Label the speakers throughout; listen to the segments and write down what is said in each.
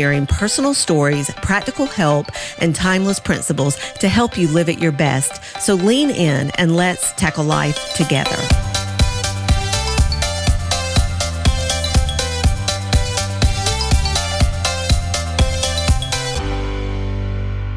Speaker 1: sharing personal stories, practical help, and timeless principles to help you live at your best. So lean in and let's tackle life together.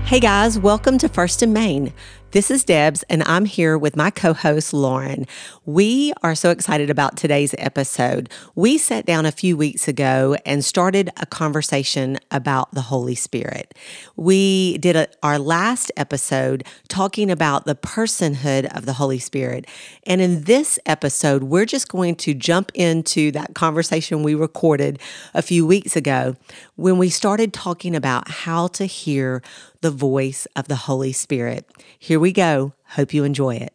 Speaker 1: Hey guys, welcome to First in Main. This is Debbs, and I'm here with my co host, Lauren. We are so excited about today's episode. We sat down a few weeks ago and started a conversation about the Holy Spirit. We did a, our last episode talking about the personhood of the Holy Spirit. And in this episode, we're just going to jump into that conversation we recorded a few weeks ago when we started talking about how to hear the voice of the Holy Spirit. Here we go. Hope you enjoy it.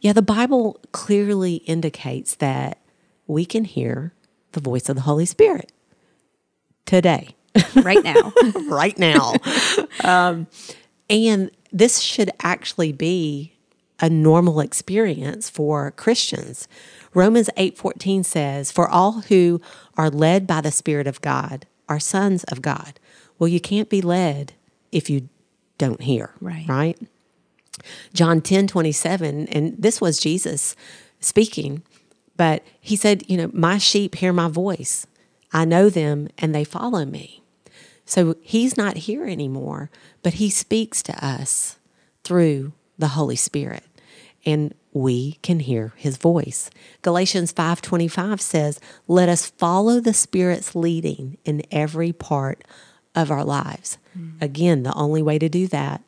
Speaker 1: Yeah, the Bible clearly indicates that we can hear the voice of the Holy Spirit today.
Speaker 2: Right now.
Speaker 1: right now. Um, and this should actually be a normal experience for Christians. Romans 8:14 says, "For all who are led by the Spirit of God are sons of God." Well, you can't be led if you don't hear.
Speaker 2: Right.
Speaker 1: Right? John 10 27, and this was Jesus speaking, but he said, You know, my sheep hear my voice. I know them and they follow me. So he's not here anymore, but he speaks to us through the Holy Spirit. And we can hear his voice. Galatians 5:25 says, "Let us follow the Spirit's leading in every part of our lives." Mm. Again, the only way to do that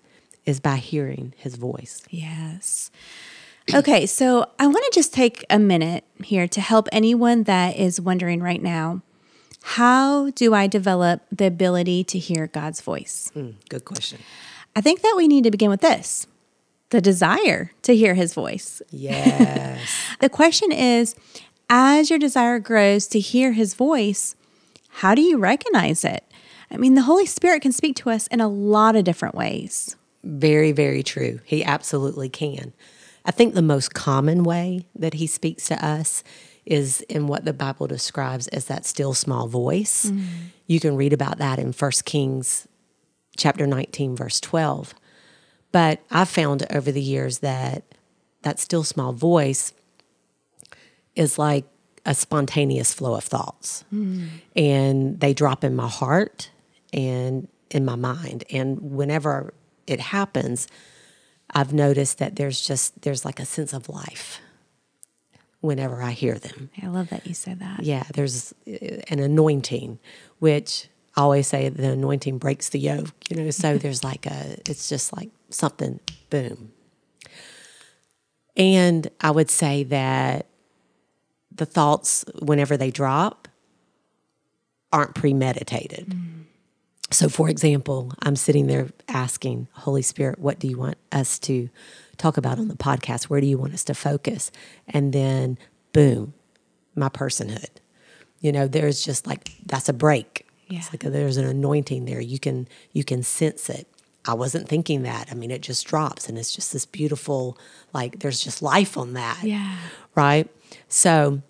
Speaker 1: is by hearing his voice.
Speaker 2: Yes. Okay, so I want to just take a minute here to help anyone that is wondering right now how do I develop the ability to hear God's voice?
Speaker 1: Mm, good question.
Speaker 2: I think that we need to begin with this the desire to hear his voice.
Speaker 1: Yes.
Speaker 2: the question is as your desire grows to hear his voice, how do you recognize it? I mean, the Holy Spirit can speak to us in a lot of different ways.
Speaker 1: Very, very true. He absolutely can. I think the most common way that he speaks to us is in what the Bible describes as that still small voice. Mm. You can read about that in 1 Kings chapter 19 verse 12. But I've found over the years that that still small voice is like a spontaneous flow of thoughts. Mm. And they drop in my heart and in my mind. And whenever it happens, I've noticed that there's just there's like a sense of life whenever I hear them.
Speaker 2: I love that you said that.
Speaker 1: Yeah, there's an anointing, which I always say the anointing breaks the yoke, you know, so there's like a it's just like something boom. And I would say that the thoughts whenever they drop aren't premeditated. Mm. So, for example, I'm sitting there asking, Holy Spirit, what do you want us to talk about on the podcast? Where do you want us to focus? And then, boom, my personhood. You know, there's just like, that's a break. Yeah. It's like a, there's an anointing there. You can you can sense it. I wasn't thinking that. I mean, it just drops and it's just this beautiful, like there's just life on that.
Speaker 2: Yeah.
Speaker 1: Right. So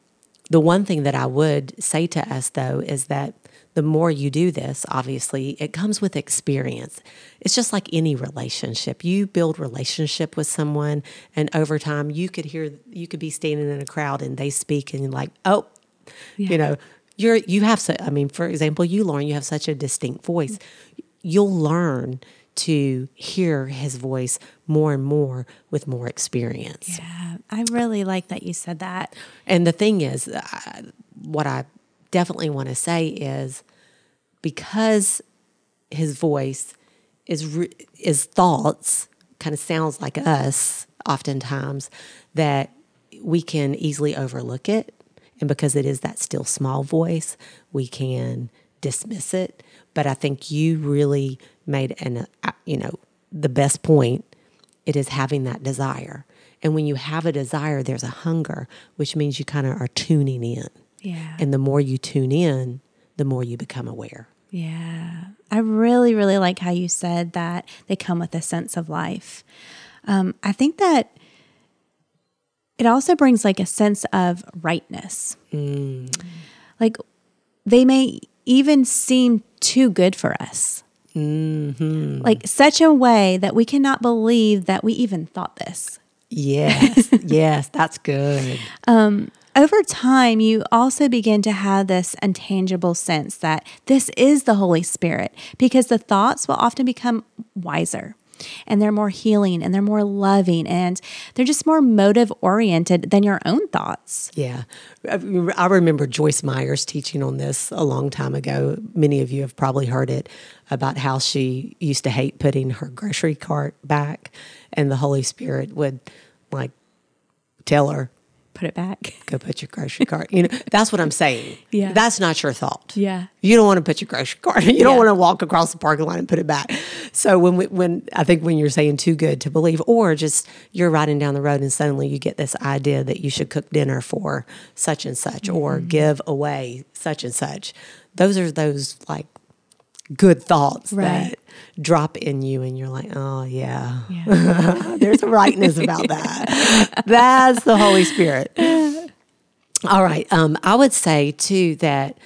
Speaker 1: the one thing that I would say to us though is that the more you do this, obviously, it comes with experience. It's just like any relationship. You build relationship with someone, and over time, you could hear, you could be standing in a crowd and they speak, and you're like, oh, yeah. you know, you're you have so. I mean, for example, you, Lauren, you have such a distinct voice. You'll learn to hear his voice more and more with more experience.
Speaker 2: Yeah, I really like that you said that.
Speaker 1: And the thing is, uh, what I definitely want to say is because his voice is is thoughts kind of sounds like us oftentimes that we can easily overlook it and because it is that still small voice we can dismiss it. But I think you really made an, uh, you know, the best point. It is having that desire. And when you have a desire, there's a hunger, which means you kind of are tuning in.
Speaker 2: Yeah.
Speaker 1: And the more you tune in, the more you become aware.
Speaker 2: Yeah. I really, really like how you said that they come with a sense of life. Um, I think that it also brings like a sense of rightness. Mm. Like they may even seem too good for us. Mm-hmm. Like such a way that we cannot believe that we even thought this.
Speaker 1: Yes, yes, that's good.
Speaker 2: Um, over time, you also begin to have this intangible sense that this is the Holy Spirit because the thoughts will often become wiser and they're more healing and they're more loving and they're just more motive oriented than your own thoughts.
Speaker 1: Yeah. I remember Joyce Myers teaching on this a long time ago. Many of you have probably heard it about how she used to hate putting her grocery cart back, and the Holy Spirit would like tell her,
Speaker 2: Put it back.
Speaker 1: go put your grocery cart. You know, that's what I'm saying.
Speaker 2: Yeah.
Speaker 1: That's not your thought.
Speaker 2: Yeah.
Speaker 1: You don't want to put your grocery cart. You don't
Speaker 2: Yeah.
Speaker 1: want to walk across the parking lot and put it back. So when we, when I think when you're saying too good to believe, or just you're riding down the road and suddenly you get this idea that you should cook dinner for such and such, or
Speaker 2: Mm-hmm.
Speaker 1: give away such and such. Those are those like good thoughts
Speaker 2: Right.
Speaker 1: that drop in you, and you're like, oh yeah,
Speaker 2: Yeah.
Speaker 1: there's a rightness about that. That's the Holy Spirit. All right. Um, I would say too that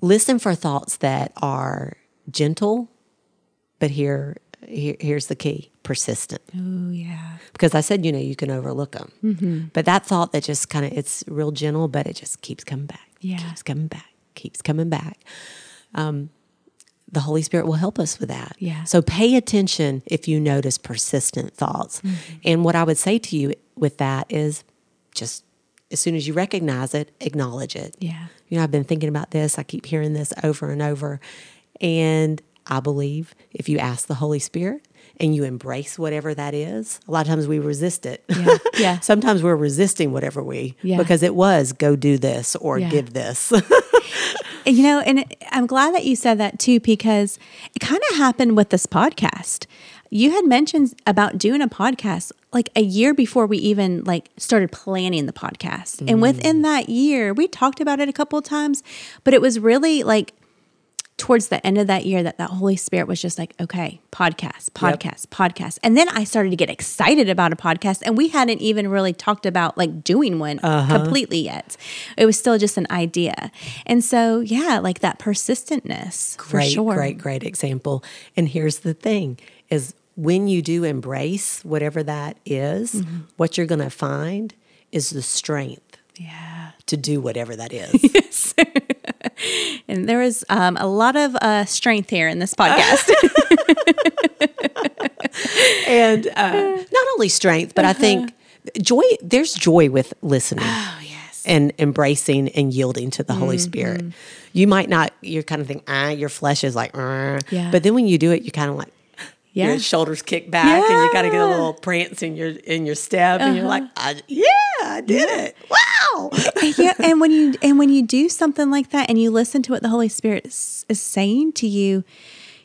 Speaker 1: listen for thoughts that are gentle, but here, here here's the key: persistent.
Speaker 2: oh, yeah.
Speaker 1: Because I said, you know, you can overlook them, but that thought that just kind of it's real gentle, but it just keeps coming back.
Speaker 2: Yeah.
Speaker 1: keeps coming back. Keeps coming back. Um, the Holy Spirit will help us with that.
Speaker 2: Yeah.
Speaker 1: So pay attention if you notice persistent thoughts. Mm-hmm. And what I would say to you with that is just as soon as you recognize it, acknowledge it.
Speaker 2: Yeah.
Speaker 1: You know, I've been thinking about this. I keep hearing this over and over. And I believe if you ask the Holy Spirit and you embrace whatever that is, a lot of times we resist it.
Speaker 2: Yeah. Yeah.
Speaker 1: Sometimes we're resisting whatever we,
Speaker 2: Yeah.
Speaker 1: because it was go do this or
Speaker 2: Yeah.
Speaker 1: give this.
Speaker 2: You know, and I'm glad that you said that too, because it kind of happened with this podcast. You had mentioned about doing a podcast like a year before we even like started planning the podcast. And within mm. that year, we talked about it a couple of times, but it was really like towards the end of that year that that Holy Spirit was just like, okay, podcast, podcast, podcast. And then I started to get excited about a podcast and we hadn't even really talked about like doing one completely yet. It was still just an idea. And so, yeah, like that persistentness for
Speaker 1: great,
Speaker 2: sure.
Speaker 1: great, great example. And here's the thing is when you do embrace whatever that is,
Speaker 2: Mm-hmm.
Speaker 1: what you're going to find is the strength
Speaker 2: Yeah.
Speaker 1: to do whatever that is.
Speaker 2: And there was um, a lot of uh, strength here in this podcast.
Speaker 1: and uh, not only strength, but I think joy, there's joy with listening.
Speaker 2: oh, yes.
Speaker 1: and embracing and yielding to the Holy Spirit.
Speaker 2: Mm-hmm.
Speaker 1: You might not, you're kind of think, ah, your flesh is like.
Speaker 2: Yeah.
Speaker 1: but then when you do it, you kind of like,
Speaker 2: Yeah.
Speaker 1: your shoulders kick back and you kind of get a little prance in your in your step, and you're like,
Speaker 2: Uh-huh.
Speaker 1: I, yeah, I did it. Wow.
Speaker 2: yeah, and when you and when you do something like that and you listen to what the Holy Spirit is, is saying to you,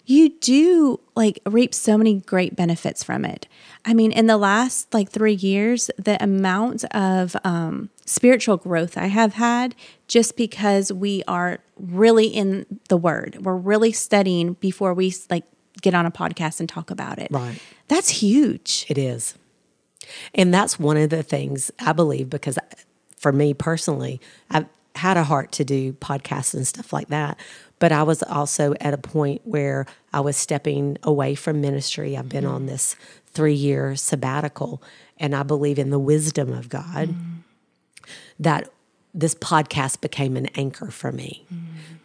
Speaker 2: you do like reap so many great benefits from it. I mean, in the last like three years, the amount of um, spiritual growth I have had just because we are really in the Word, we're really studying before we like get on a podcast and talk about it.
Speaker 1: Right.
Speaker 2: That's huge.
Speaker 1: It is. And that's one of the things I believe because for me personally, I've had a heart to do podcasts and stuff like that. But I was also at a point where I was stepping away from ministry. I've been mm-hmm. on this three year sabbatical, and I believe in the wisdom of God mm-hmm. that this podcast became an anchor for me.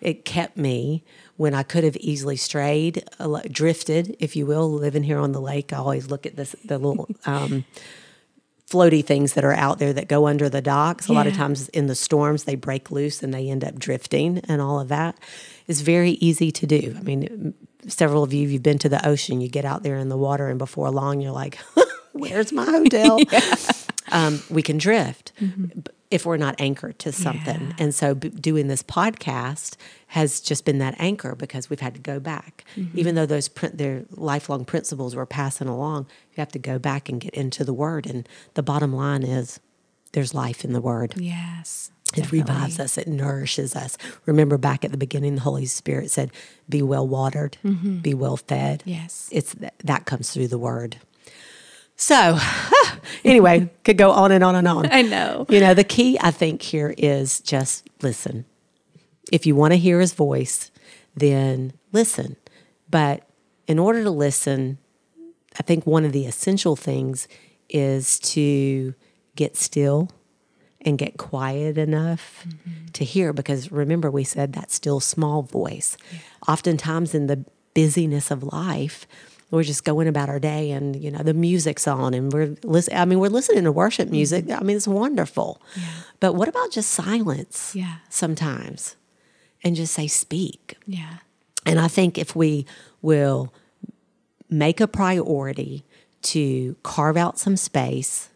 Speaker 1: It kept me when I could have easily strayed, drifted, if you will. Living here on the lake, I always look at this the little um, floaty things that are out there that go under the docks. A lot of times in the storms, they break loose and they end up drifting, and all of that is very easy to do. I mean, several of you, you've been to the ocean, you get out there in the water, and before long, you're like, "Where's my hotel?" um, we can drift. B- if we're not anchored to something.
Speaker 2: Yeah.
Speaker 1: And so b- doing this podcast has just been that anchor because we've had to go back. Mm-hmm. Even though those prin- their lifelong principles we're passing along, you have to go back and get into the word. And the bottom line is there's life in the word.
Speaker 2: Yes.
Speaker 1: It revives us, it nourishes us. Remember back at the beginning, the Holy Spirit said, Be well watered, mm-hmm. be well fed.
Speaker 2: Yes.
Speaker 1: It's th- that comes through the word. So, anyway, could go on and on and on.
Speaker 2: I know.
Speaker 1: You know, the key I think here is just listen. If you want to hear his voice, then listen. But in order to listen, I think one of the essential things is to get still and get quiet enough mm-hmm. to hear because remember we said that still small voice. Oftentimes in the busyness of life, we're just going about our day and you know the music's on and we're listening I mean we're listening to worship mm-hmm. music. I mean it's wonderful. But what about just silence?
Speaker 2: Yeah.
Speaker 1: Sometimes. And just say speak.
Speaker 2: Yeah.
Speaker 1: And I think if we will make a priority to carve out some space,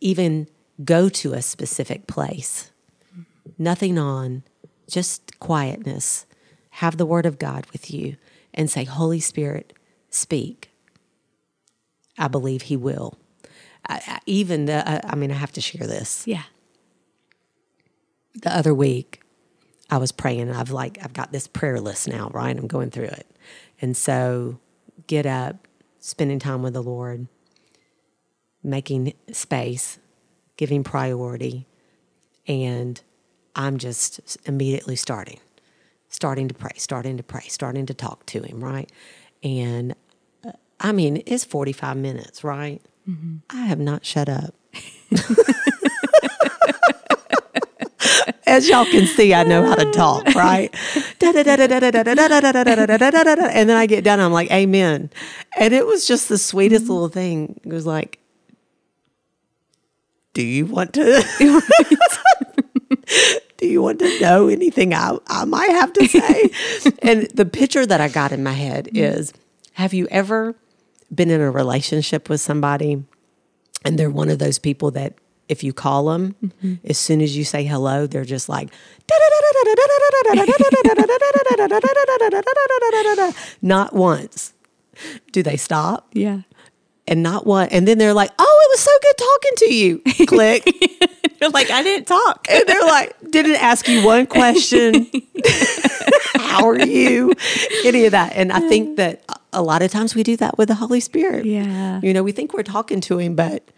Speaker 1: even go to a specific place, mm-hmm. nothing on, just quietness, have the Word of God with you, and say, Holy Spirit, speak. I believe He will. I, I, even, the, uh, I mean, I have to share this
Speaker 2: Yeah.
Speaker 1: the other week I was praying and I've like I've got this prayer list now, right? I'm going through it. And so get up, spending time with the Lord, making space, giving priority, and I'm just immediately starting. Starting to pray, starting to pray, starting to talk to him, right? And I mean, it's 45 minutes, right? I have not shut up. as y'all can see, I know how to talk, right? And then I get done, I'm like, Amen. And it was just the sweetest little thing. It was like, Do you want to Do you want to know anything I, I might have to say? and the picture that I got in my head is have you ever been in a relationship with somebody and they're one of those people that if you call them, as soon as you say hello, they're just like, not once do they stop,
Speaker 2: Yeah.
Speaker 1: and not one, and then they're like, oh, it was so good talking to you. Click.
Speaker 2: they're like, I didn't talk.
Speaker 1: And they're like, didn't ask you one question. How are you? Any of that. And I think that a lot of times we do that with the Holy Spirit.
Speaker 2: Yeah.
Speaker 1: You know, we think we're talking to him, but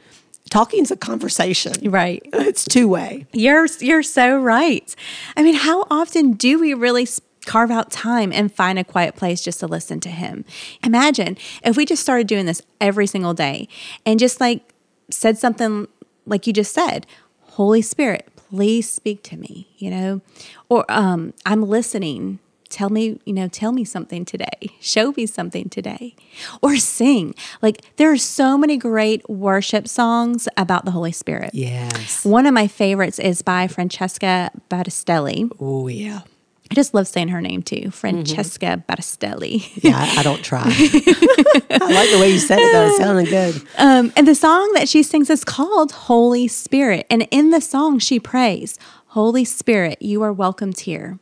Speaker 1: talking's a conversation.
Speaker 2: Right.
Speaker 1: It's two way.
Speaker 2: You're you're so right. I mean, how often do we really carve out time and find a quiet place just to listen to him? Imagine if we just started doing this every single day and just like said something like you just said, Holy Spirit, please speak to me, you know? Or um I'm listening. Tell me, you know, tell me something today. Show me something today. Or sing. Like there are so many great worship songs about the Holy Spirit.
Speaker 1: Yes.
Speaker 2: One of my favorites is by Francesca Battistelli.
Speaker 1: Oh, yeah.
Speaker 2: I just love saying her name too, Francesca Battistelli.
Speaker 1: Yeah, I, I don't try. I like the way you said it, though. It sounded good.
Speaker 2: Um, and the song that she sings is called Holy Spirit. And in the song, she prays, Holy Spirit, you are welcomed here.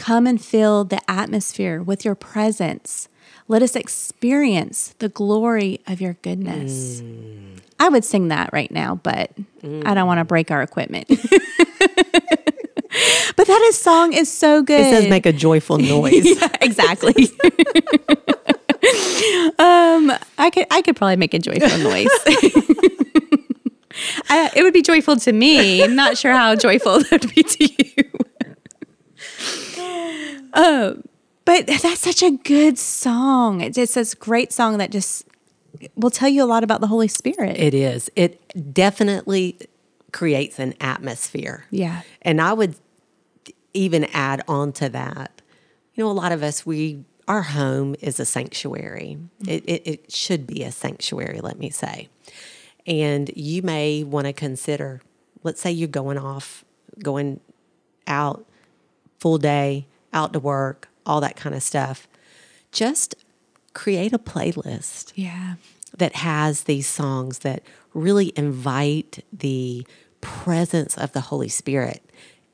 Speaker 2: Come and fill the atmosphere with your presence. Let us experience the glory of your goodness. I would sing that right now, but I don't want to break our equipment. but that is, song is so good.
Speaker 1: It says make a joyful noise.
Speaker 2: Yeah, exactly. um, I could I could probably make a joyful noise. I, it would be joyful to me. I'm not sure how joyful that would be to you. Um, but that's such a good song. It's, it's this great song that just will tell you a lot about the Holy Spirit.
Speaker 1: It is. It definitely creates an atmosphere.
Speaker 2: Yeah.
Speaker 1: And I would even add on to that. You know, a lot of us, we, our home is a sanctuary. It, it, it should be a sanctuary, let me say. And you may want to consider, let's say you're going off, going out full day, out to work, all that kind of stuff. Just create a playlist
Speaker 2: yeah.
Speaker 1: that has these songs that really invite the presence of the Holy Spirit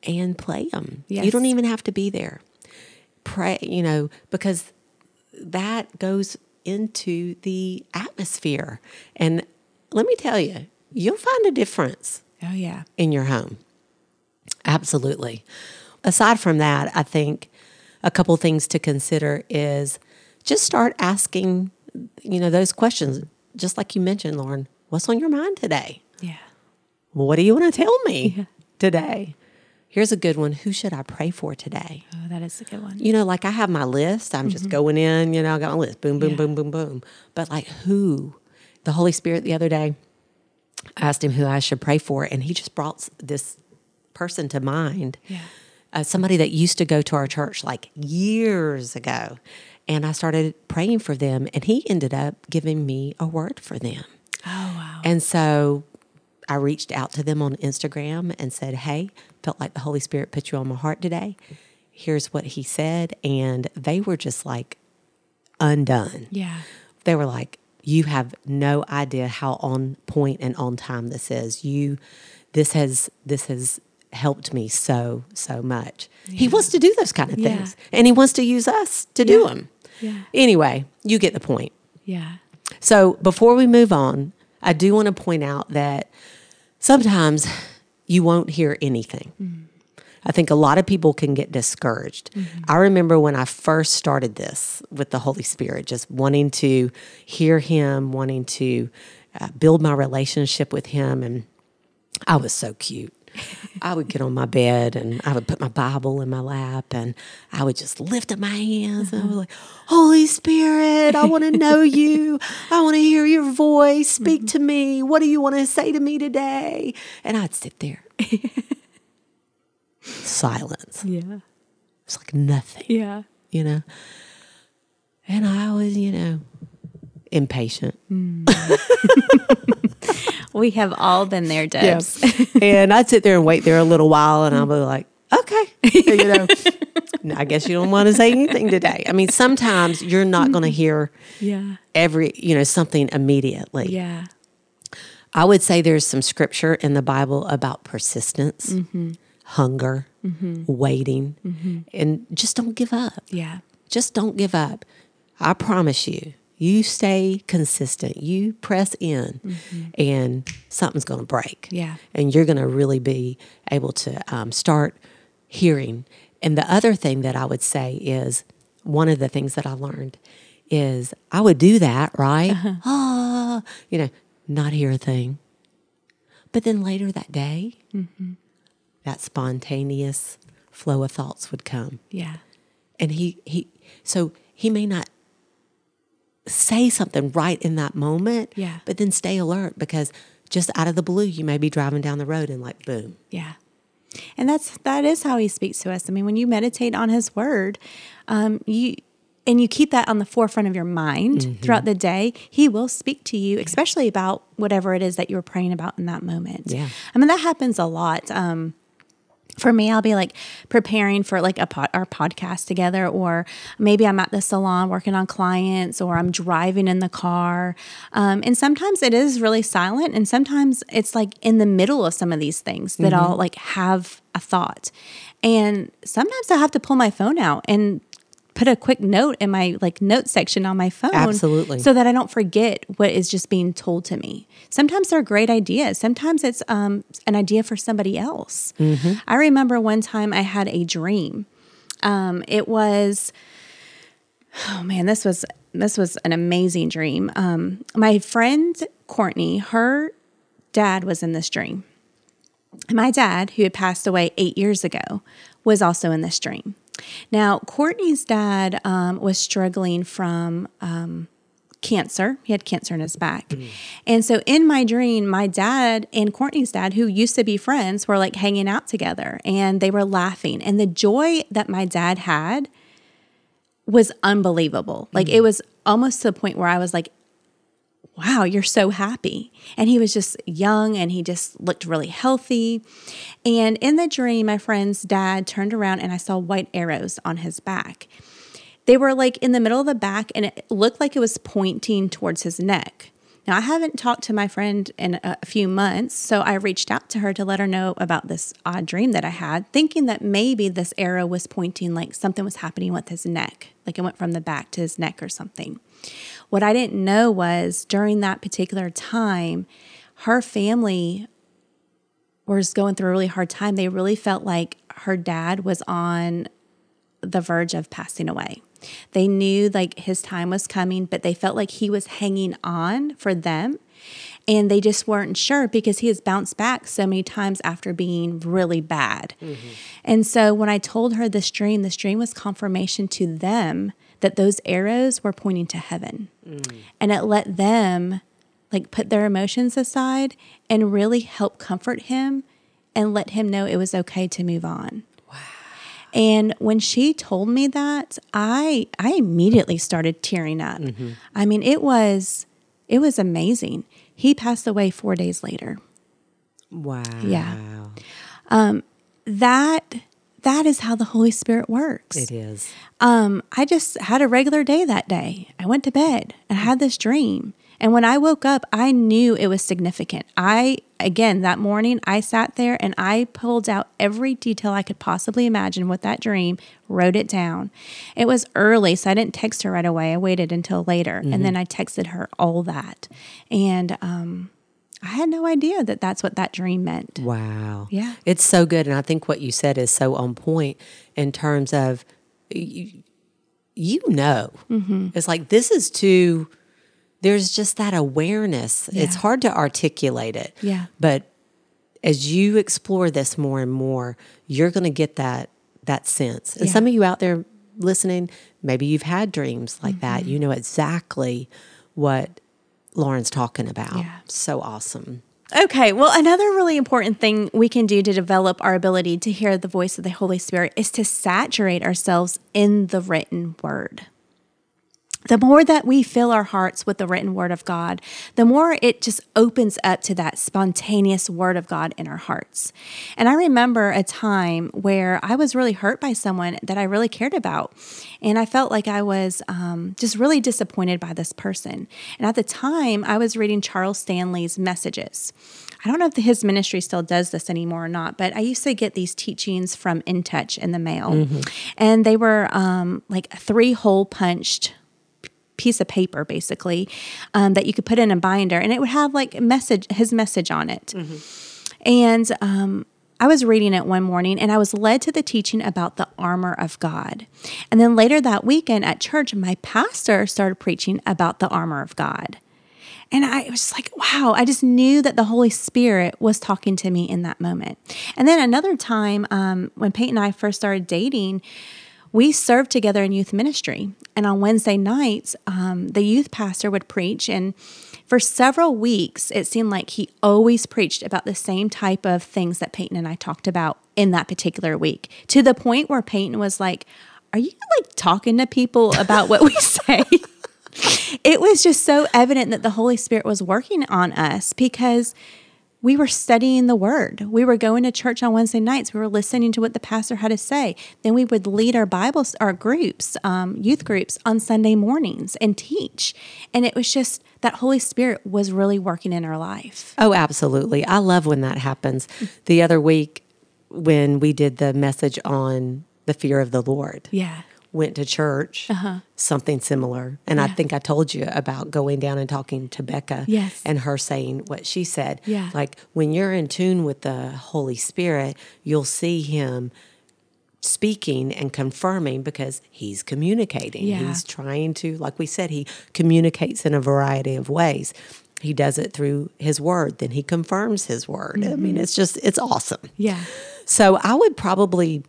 Speaker 1: and play them. You don't even have to be there. Pray, you know, because that goes into the atmosphere. And let me tell you, you'll find a difference
Speaker 2: Oh, yeah.
Speaker 1: in your home. Absolutely. Aside from that, I think a couple things to consider is just start asking, you know, those questions, just like you mentioned, Lauren. What's on your mind today?
Speaker 2: Yeah.
Speaker 1: What do you want to tell me today? Here's a good one. Who should I pray for today?
Speaker 2: Oh, that is a good one.
Speaker 1: You know, like I have my list. I'm just mm-hmm. going in, you know, I got my list. Boom, boom,
Speaker 2: Yeah.
Speaker 1: boom, boom, boom. But like who? The Holy Spirit the other day I asked him who I should pray for, and he just brought this person to mind.
Speaker 2: Yeah.
Speaker 1: Uh, somebody that used to go to our church like years ago. And I started praying for them, and he ended up giving me a word for them.
Speaker 2: Oh, wow.
Speaker 1: And so I reached out to them on Instagram and said, Hey, felt like the Holy Spirit put you on my heart today. Here's what he said. And they were just like undone.
Speaker 2: Yeah.
Speaker 1: They were like, You have no idea how on point and on time this is. You this has this has helped me so, so much. He wants to do those kind of
Speaker 2: Yeah.
Speaker 1: things. And he wants to use us to do them.
Speaker 2: Yeah.
Speaker 1: Anyway, you get the point.
Speaker 2: Yeah.
Speaker 1: So before we move on, I do want to point out that sometimes you won't hear anything. I think a lot of people can get discouraged. I remember when I first started this with the Holy Spirit, just wanting to hear Him, wanting to uh, build my relationship with Him. And I was so cute. I would get on my bed and I would put my Bible in my lap and I would just lift up my hands and I was like, Holy Spirit, I want to know you. I want to hear your voice. Speak mm-hmm. to me. What do you want to say to me today? And I'd sit there. Silence.
Speaker 2: Yeah.
Speaker 1: It's like nothing,
Speaker 2: Yeah.
Speaker 1: you know? And I was, you know, impatient. Mm.
Speaker 2: We have all been there, Debbs.
Speaker 1: and I'd sit there and wait there a little while, and I'll be like, okay, you know, I guess you don't want to say anything today. I mean, sometimes you're not going to mm-hmm. hear
Speaker 2: Yeah.
Speaker 1: every, you know, something immediately.
Speaker 2: Yeah.
Speaker 1: I would say there's some scripture in the Bible about persistence, mm-hmm. hunger, mm-hmm. waiting, and just don't give up.
Speaker 2: Yeah.
Speaker 1: Just don't give up. I promise you, you stay consistent, you press in, and something's going to break.
Speaker 2: Yeah.
Speaker 1: And you're going to really be able to um, start hearing. And the other thing that I would say is one of the things that I learned is I would do that, right? Ah, you know, not hear a thing. But then later that day, that spontaneous flow of thoughts would come
Speaker 2: Yeah.
Speaker 1: and he he so he may not say something right in that moment
Speaker 2: Yeah.
Speaker 1: but then stay alert because just out of the blue you may be driving down the road and like boom
Speaker 2: Yeah. And that's that is how he speaks to us. I mean, when you meditate on his word, um, you and you keep that on the forefront of your mind
Speaker 1: Mm-hmm.
Speaker 2: throughout the day, he will speak to you, especially about whatever it is that you're praying about in that moment.
Speaker 1: Yeah.
Speaker 2: I mean, that happens a lot. Um, for me, I'll be like preparing for like a pod, our podcast together, or maybe I'm at the salon working on clients, or I'm driving in the car. Um, and sometimes it is really silent, and sometimes it's like in the middle of some of these things that I'll like have a thought, and sometimes I have to pull my phone out and put a quick note in my like note section on my phone
Speaker 1: Absolutely.
Speaker 2: so that i don't forget what is just being told to me. Sometimes they're great ideas. Sometimes it's um, an idea for somebody else. I remember one time i had a dream. Um, it was oh man this was this was an amazing dream. Um, my friend courtney her dad was in this dream. My dad, who had passed away eight years ago, was also in this dream. Now, Courtney's dad um, was struggling from um, cancer. He had cancer in his back. And so in my dream, my dad and Courtney's dad, who used to be friends, were like hanging out together and they were laughing. And the joy that my dad had was unbelievable. Like it was almost to the point where I was like, wow, you're so happy. And he was just young and he just looked really healthy. And in the dream, my friend's dad turned around and I saw white arrows on his back. They were like in the middle of the back and it looked like it was pointing towards his neck. Now, I haven't talked to my friend in a few months, so I reached out to her to let her know about this odd dream that I had, thinking that maybe this arrow was pointing like something was happening with his neck, like it went from the back to his neck or something. What I didn't know was during that particular time, her family was going through a really hard time. They really felt like her dad was on the verge of passing away. They knew like his time was coming, but they felt like he was hanging on for them. And they just weren't sure because he has bounced back so many times after being really bad. Mm-hmm. And so when I told her this dream, this dream was confirmation to them that those arrows were pointing to heaven. Mm. And it let them like put their emotions aside and really help comfort him and let him know it was okay to move on. And when she told me that, I I immediately started tearing up. Mm-hmm. I mean, it was it was amazing. He passed away 4 days later.
Speaker 1: Wow.
Speaker 2: Yeah. Um that that is how the Holy Spirit works.
Speaker 1: It is.
Speaker 2: Um, I just had a regular day that day. I went to bed and had this dream. And when I woke up, I knew it was significant. I, again, that morning, I sat there and I pulled out every detail I could possibly imagine with that dream, wrote it down. It was early, so I didn't text her right away. I waited until later. Mm-hmm. And then I texted her all that. And, um, I had no idea that that's what that dream meant.
Speaker 1: Wow.
Speaker 2: Yeah.
Speaker 1: It's so good. And I think what you said is so on point in terms of, you, you know, mm-hmm. it's like this is too, there's just that awareness. Yeah. It's hard to articulate it.
Speaker 2: Yeah.
Speaker 1: But as you explore this more and more, you're going to get that that sense. And yeah. some of you out there listening, maybe you've had dreams like mm-hmm. that. You know exactly what Lauren's talking about. Yeah. So awesome.
Speaker 2: Okay, well, another really important thing we can do to develop our ability to hear the voice of the Holy Spirit is to saturate ourselves in the written word the more that we fill our hearts with the written word of God, the more it just opens up to that spontaneous word of God in our hearts. And I remember a time where I was really hurt by someone that I really cared about. And I felt like I was um, just really disappointed by this person. And at the time, I was reading Charles Stanley's messages. I don't know if his ministry still does this anymore or not, but I used to get these teachings from In Touch in the mail. Mm-hmm. And they were um, like three hole punched piece of paper basically um, that you could put in a binder and it would have like message his message on it mm-hmm. and um, I was reading it one morning and I was led to the teaching about the armor of God. And then later that weekend at church, my pastor started preaching about the armor of God. And I was just like, wow, I just knew that the Holy Spirit was talking to me in that moment. And then another time, um, when Peyton and I first started dating, we served together in youth ministry. And on Wednesday nights, um, the youth pastor would preach. And for several weeks, it seemed like he always preached about the same type of things that Peyton and I talked about in that particular week, to the point where Peyton was like, Are you like talking to people about what we say? it was just so evident that the Holy Spirit was working on us because we were studying the word. We were going to church on Wednesday nights. We were listening to what the pastor had to say. Then we would lead our Bibles, our groups, um, youth groups on Sunday mornings and teach. And it was just that Holy Spirit was really working in our life.
Speaker 1: Oh, absolutely. I love when that happens. The other week, when we did the message on the fear of the Lord.
Speaker 2: Yeah
Speaker 1: went to church, uh-huh. something similar. And yeah. I think I told you about going down and talking to Becca
Speaker 2: yes.
Speaker 1: and her saying what she said.
Speaker 2: Yeah.
Speaker 1: Like when you're in tune with the Holy Spirit, you'll see him speaking and confirming because he's communicating.
Speaker 2: Yeah.
Speaker 1: He's trying to, like we said, he communicates in a variety of ways. He does it through his word, then he confirms his word. Mm-hmm. I mean, it's just, it's awesome.
Speaker 2: Yeah.
Speaker 1: So I would probably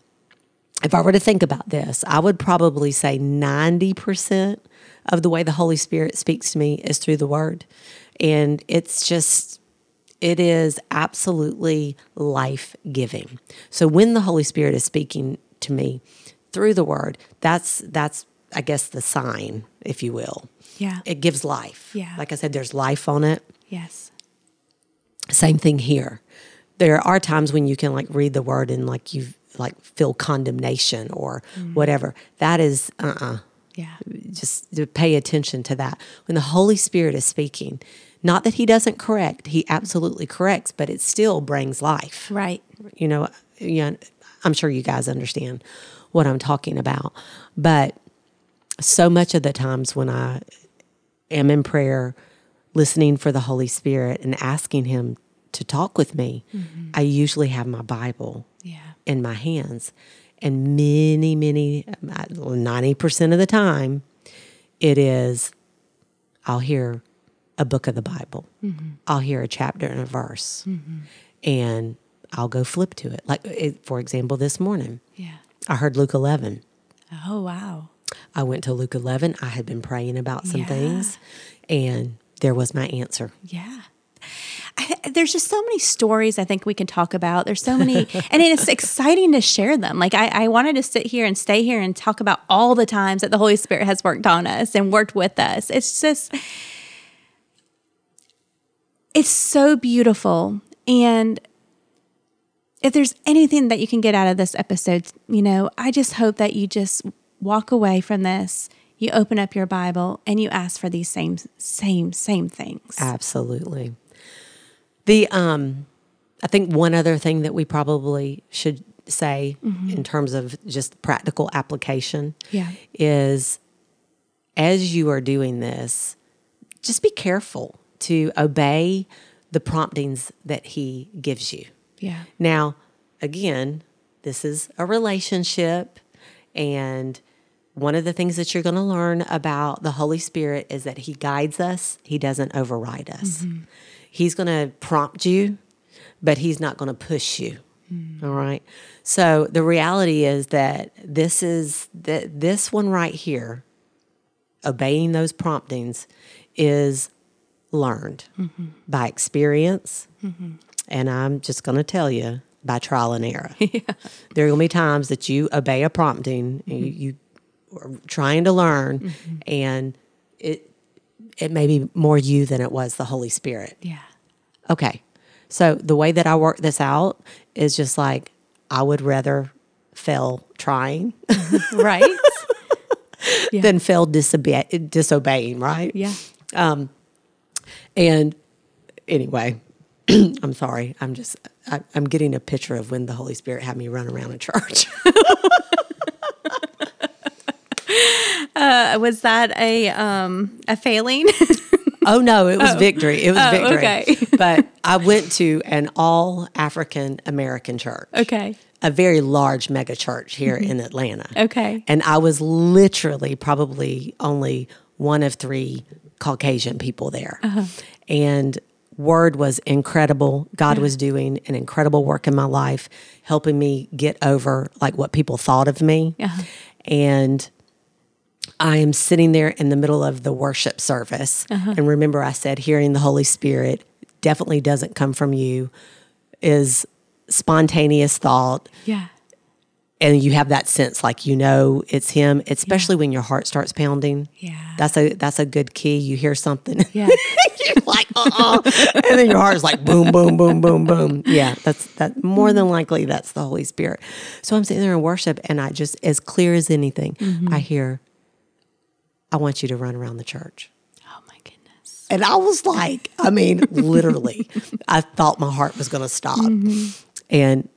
Speaker 1: if I were to think about this, I would probably say 90% of the way the Holy Spirit speaks to me is through the Word. And it's just, it is absolutely life giving. So when the Holy Spirit is speaking to me through the Word, that's, that's, I guess, the sign, if you will.
Speaker 2: Yeah.
Speaker 1: It gives life.
Speaker 2: Yeah.
Speaker 1: Like I said, there's life on it.
Speaker 2: Yes.
Speaker 1: Same thing here. There are times when you can like read the word and like you like feel condemnation or mm. whatever. That is uh uh-uh. uh
Speaker 2: Yeah.
Speaker 1: Just to pay attention to that. When the Holy Spirit is speaking, not that he doesn't correct, he absolutely corrects, but it still brings life.
Speaker 2: Right.
Speaker 1: You know, yeah, I'm sure you guys understand what I'm talking about. But so much of the times when I am in prayer, listening for the Holy Spirit and asking him to talk with me, I usually have my Bible. In my hands. And many, many, 90% of the time, it is, I'll hear a book of the Bible. Mm-hmm. I'll hear a chapter and a verse. Mm-hmm. And I'll go flip to it. Like, it, for example, this morning,
Speaker 2: Yeah.
Speaker 1: I heard Luke 11.
Speaker 2: Oh, wow.
Speaker 1: I went to Luke 11. I had been praying about some
Speaker 2: Yeah.
Speaker 1: things, and there was my answer.
Speaker 2: Yeah. I, there's just so many stories I think we can talk about. There's so many, and it's exciting to share them. Like, I, I wanted to sit here and stay here and talk about all the times that the Holy Spirit has worked on us and worked with us. It's just, it's so beautiful. And if there's anything that you can get out of this episode, you know, I just hope that you just walk away from this, you open up your Bible, and you ask for these same, same, same things.
Speaker 1: Absolutely. The um I think one other thing that we probably should say in terms of just practical application
Speaker 2: Yeah.
Speaker 1: is as you are doing this, just be careful to obey the promptings that he gives you.
Speaker 2: Yeah.
Speaker 1: Now, again, this is a relationship. And one of the things that you're going to learn about the Holy Spirit is that He guides us, He doesn't override us. He's going to prompt you, but He's not going to push you. Hmm. All right. So the reality is that this is that this one right here, obeying those promptings, is learned mm-hmm. by experience. Mm-hmm. And I'm just going to tell you by trial and error. There are going to be times that you obey a prompting, mm-hmm. you, you are trying to learn, and it it may be more you than it was the Holy Spirit.
Speaker 2: Yeah.
Speaker 1: Okay. So the way that I work this out is just like I would rather fail trying
Speaker 2: Right? Yeah.
Speaker 1: than fail disobe- disobeying, right?
Speaker 2: yeah.
Speaker 1: Um, And anyway, I'm sorry. I'm just, I, I'm getting a picture of when the Holy Spirit had me run around a church.
Speaker 2: Uh, was that a um a failing?
Speaker 1: oh, no, it was victory. It was
Speaker 2: Oh,
Speaker 1: victory.
Speaker 2: okay.
Speaker 1: but I went to an all African American church,
Speaker 2: okay.
Speaker 1: a very large mega church here in Atlanta.
Speaker 2: Okay.
Speaker 1: And I was literally probably only one of three Caucasian people there.
Speaker 2: Uh-huh.
Speaker 1: And word was incredible. God was doing an incredible work in my life, helping me get over like what people thought of me. And I am sitting there in the middle of the worship service.
Speaker 2: Uh-huh.
Speaker 1: And remember, I said, hearing the Holy Spirit definitely doesn't come from you, is spontaneous thought
Speaker 2: Yeah.
Speaker 1: and you have that sense like you know it's him especially when your heart starts pounding
Speaker 2: Yeah.
Speaker 1: that's a that's a good key you hear something
Speaker 2: Yeah.
Speaker 1: you're like uh-uh and then your heart is like boom boom boom boom boom yeah that's that more than likely that's the holy spirit so i'm sitting there in worship and i just as clear as anything i hear i want you to run around the church
Speaker 2: oh my goodness.
Speaker 1: and I was like, I mean, literally, I thought my heart was going to stop. Mm-hmm. And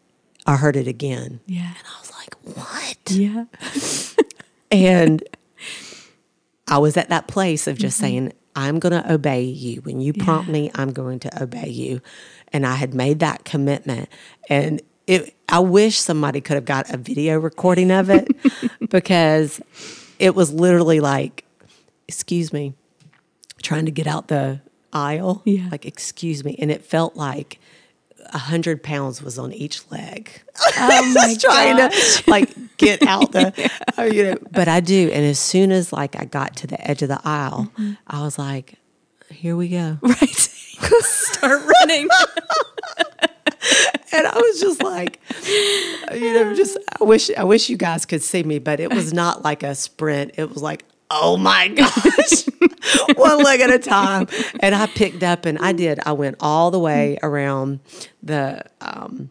Speaker 1: I heard it again.
Speaker 2: Yeah.
Speaker 1: And I was like, what?
Speaker 2: Yeah.
Speaker 1: And I was at that place of just mm-hmm. saying, I'm going to obey you. When you prompt
Speaker 2: Yeah.
Speaker 1: me, I'm going to obey you. And I had made that commitment. And it, I wish somebody could have got a video recording of it because it was literally like, excuse me, trying to get out the aisle.
Speaker 2: Yeah.
Speaker 1: Like, excuse me. And it felt like a hundred pounds was on each leg.
Speaker 2: Oh
Speaker 1: Just trying
Speaker 2: gosh.
Speaker 1: to like get out the, uh, you know, but I do. And as soon as like I got to the edge of the aisle,
Speaker 2: Mm-hmm.
Speaker 1: I was like, here we go.
Speaker 2: Right. Start running.
Speaker 1: And I was just like, you know, just I wish I wish you guys could see me, but it was not like a sprint. It was like, oh my gosh, one leg at a time. And I picked up and I did. I went all the way around the um,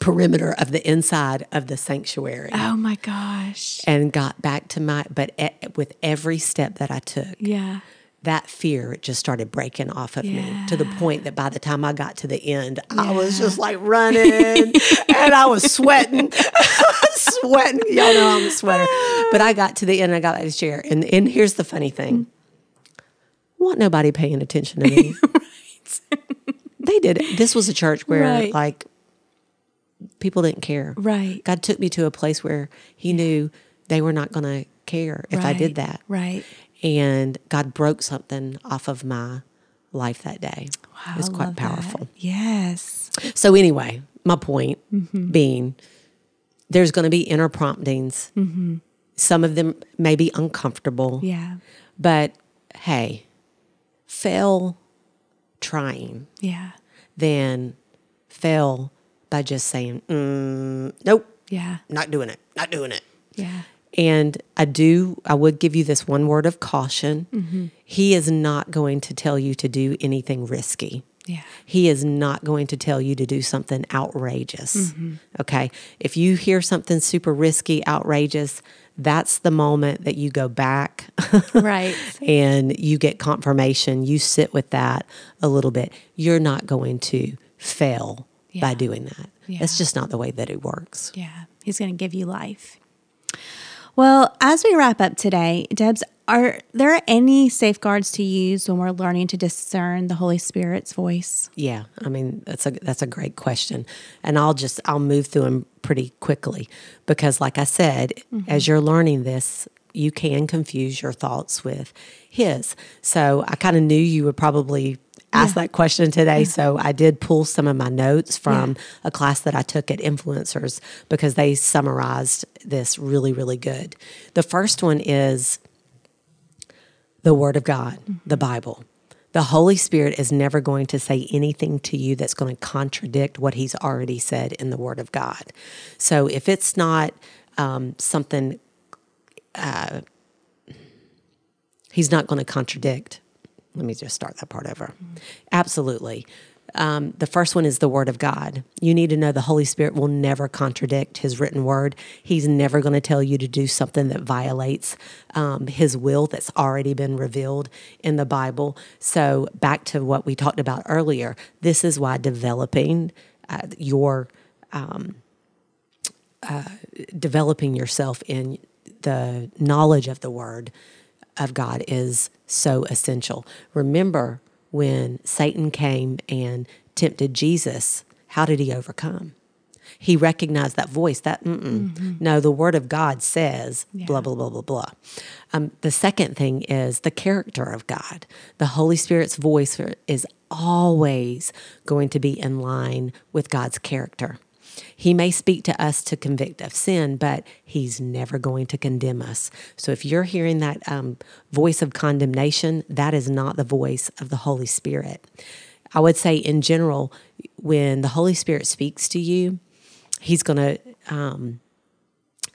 Speaker 1: perimeter of the inside of the sanctuary
Speaker 2: Oh my gosh.
Speaker 1: and got back to my but with every step that I took
Speaker 2: Yeah.
Speaker 1: That fear just started breaking off of me to the point that by the time I got to the end, I was just like running and I was sweating, sweating. Y'all know I'm a sweater. But I got to the end, I got out of the chair. And, and here's the funny thing want nobody paying attention to me. right. they did it. This was a church where,
Speaker 2: Right.
Speaker 1: like, people didn't care.
Speaker 2: Right.
Speaker 1: God took me to a place where He knew they were not going to care if I did that
Speaker 2: Right.
Speaker 1: And God broke something off of my life that day.
Speaker 2: Wow,
Speaker 1: it's
Speaker 2: I
Speaker 1: quite
Speaker 2: love that.
Speaker 1: powerful.
Speaker 2: Yes.
Speaker 1: So anyway, my point
Speaker 2: Mm-hmm.
Speaker 1: being there's going to be inner promptings.
Speaker 2: Mm-hmm.
Speaker 1: Some of them may be uncomfortable,
Speaker 2: Yeah.
Speaker 1: but hey, fail trying
Speaker 2: Yeah.
Speaker 1: Then fail by just saying, mm, nope,
Speaker 2: Yeah.
Speaker 1: not doing it, not doing it.
Speaker 2: Yeah.
Speaker 1: And I do, I would give you this one word of caution.
Speaker 2: Mm-hmm.
Speaker 1: He is not going to tell you to do anything risky.
Speaker 2: Yeah.
Speaker 1: He is not going to tell you to do something outrageous. Okay. If you hear something super risky, outrageous, that's the moment that you go back
Speaker 2: Right.
Speaker 1: and you get confirmation. You sit with that a little bit. You're not going to fail by doing that.
Speaker 2: Yeah.
Speaker 1: That's just not the way that it works.
Speaker 2: Yeah, he's going to give you life. Well, as we wrap up today, Debbs, are there any safeguards to use when we're learning to discern the Holy Spirit's voice?
Speaker 1: Yeah, I mean that's a that's a great question, and I'll just I'll move through them pretty quickly because, like I said, mm-hmm. as you're learning this, you can confuse your thoughts with His. So I kind of knew you would probably ask that question today, so I did pull some of my notes from a class that I took at Influencers because they summarized this really really good. The first one is the Word of God, the Bible. The Holy Spirit is never going to say anything to you that's going to contradict what He's already said in the Word of God. So if it's not um, something, uh, He's not going to contradict. Let me just start that part over. Absolutely. Um, the first one is the Word of God. You need to know the Holy Spirit will never contradict His written word. He's never going to tell you to do something that violates um, His will that's already been revealed in the Bible. So, back to what we talked about earlier, this is why developing uh, your um, uh, developing yourself in the knowledge of the Word of God is so essential. Remember when Satan came and tempted Jesus, how did he overcome? He recognized that voice, that, mm-mm. no, the word of God says, blah, blah, blah, blah, blah. Um, the second thing is the character of God. The Holy Spirit's voice is always going to be in line with God's character. He may speak to us to convict of sin, but he's never going to condemn us. So if you're hearing that um, voice of condemnation, that is not the voice of the Holy Spirit. I would say, in general, when the Holy Spirit speaks to you, he's going to, um,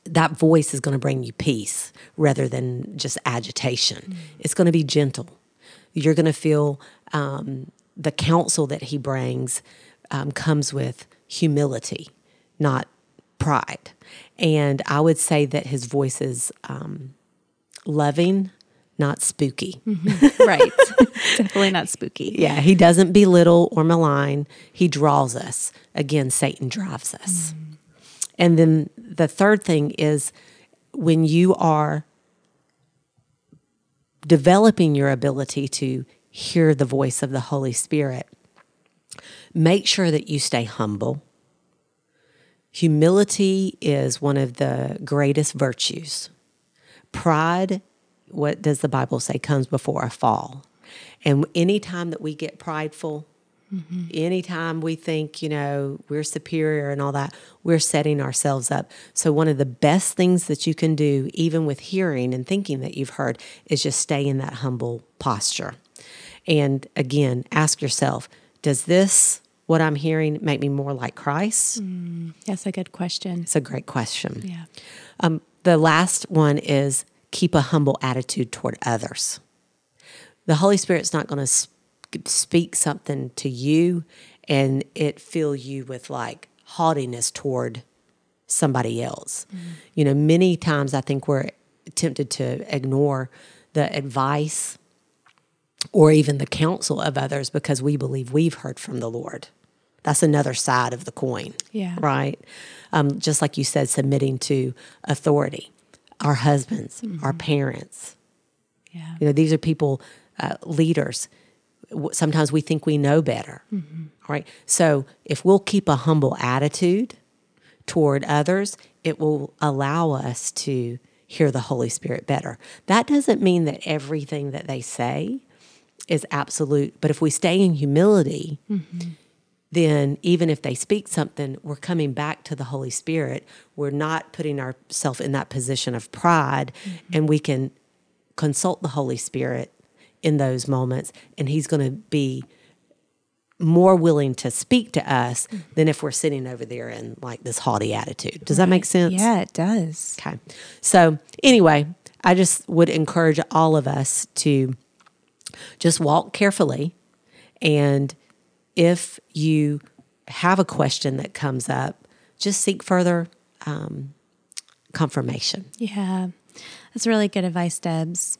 Speaker 1: that voice is going to bring you peace rather than just agitation. It's going to be gentle. You're going to feel um, the counsel that he brings um, comes with humility, not pride. And I would say that his voice is um, loving, not spooky.
Speaker 2: right. Definitely not spooky.
Speaker 1: Yeah, he doesn't belittle or malign. He draws us. Again, Satan drives us. And then the third thing is when you are developing your ability to hear the voice of the Holy Spirit, make sure that you stay humble. Humility is one of the greatest virtues. Pride, what does the Bible say, comes before a fall. And anytime that we get prideful, mm-hmm. anytime we think, you know, we're superior and all that, we're setting ourselves up. So, one of the best things that you can do, even with hearing and thinking that you've heard, is just stay in that humble posture. And again, ask yourself, does this, what I'm hearing, make me more like Christ?
Speaker 2: That's a good question.
Speaker 1: It's a great question.
Speaker 2: Yeah.
Speaker 1: Um, the last one is keep a humble attitude toward others. The Holy Spirit's not going to sp- speak something to you and it fill you with like haughtiness toward somebody else. You know, many times I think we're tempted to ignore the advice or even the counsel of others because we believe we've heard from the Lord. That's another side of the coin.
Speaker 2: Yeah.
Speaker 1: Right. Um, just like you said, submitting to authority, our husbands, our parents.
Speaker 2: Yeah.
Speaker 1: You know, these are people, uh, leaders. Sometimes we think we know better. All right. So if we'll keep a humble attitude toward others, it will allow us to hear the Holy Spirit better. That doesn't mean that everything that they say is absolute, but if we stay in humility, mm-hmm. then even if they speak something, we're coming back to the Holy Spirit. We're not putting ourselves in that position of pride, mm-hmm. and we can consult the Holy Spirit in those moments, and He's going to be more willing to speak to us mm. than if we're sitting over there in like this haughty attitude. Does that make sense?
Speaker 2: Yeah, it does.
Speaker 1: Okay. So, anyway, I just would encourage all of us to just walk carefully. And if you have a question that comes up, just seek further um, confirmation.
Speaker 2: Yeah, that's really good advice, Debbs.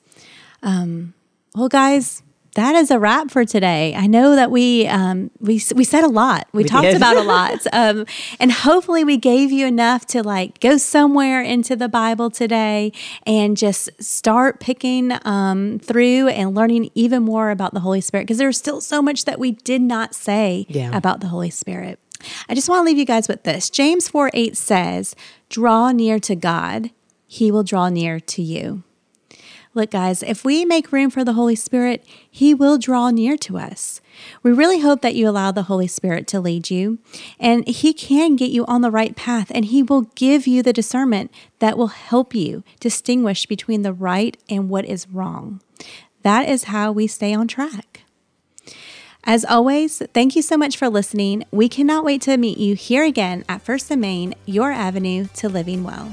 Speaker 2: Um, well, guys, that is a wrap for today. I know that we um, we we said a lot. We, talked
Speaker 1: did.
Speaker 2: about a lot, um, and hopefully, we gave you enough to like go somewhere into the Bible today and just start picking um, through and learning even more about the Holy Spirit because there's still so much that we did not say
Speaker 1: Yeah.
Speaker 2: about the Holy Spirit. I just want to leave you guys with this. James 4 8 says, Draw near to God, he will draw near to you. Look, guys, if we make room for the Holy Spirit, He will draw near to us. We really hope that you allow the Holy Spirit to lead you, and He can get you on the right path, and He will give you the discernment that will help you distinguish between the right and what is wrong. That is how we stay on track. As always, thank you so much for listening. We cannot wait to meet you here again at First and Main, your avenue to living well.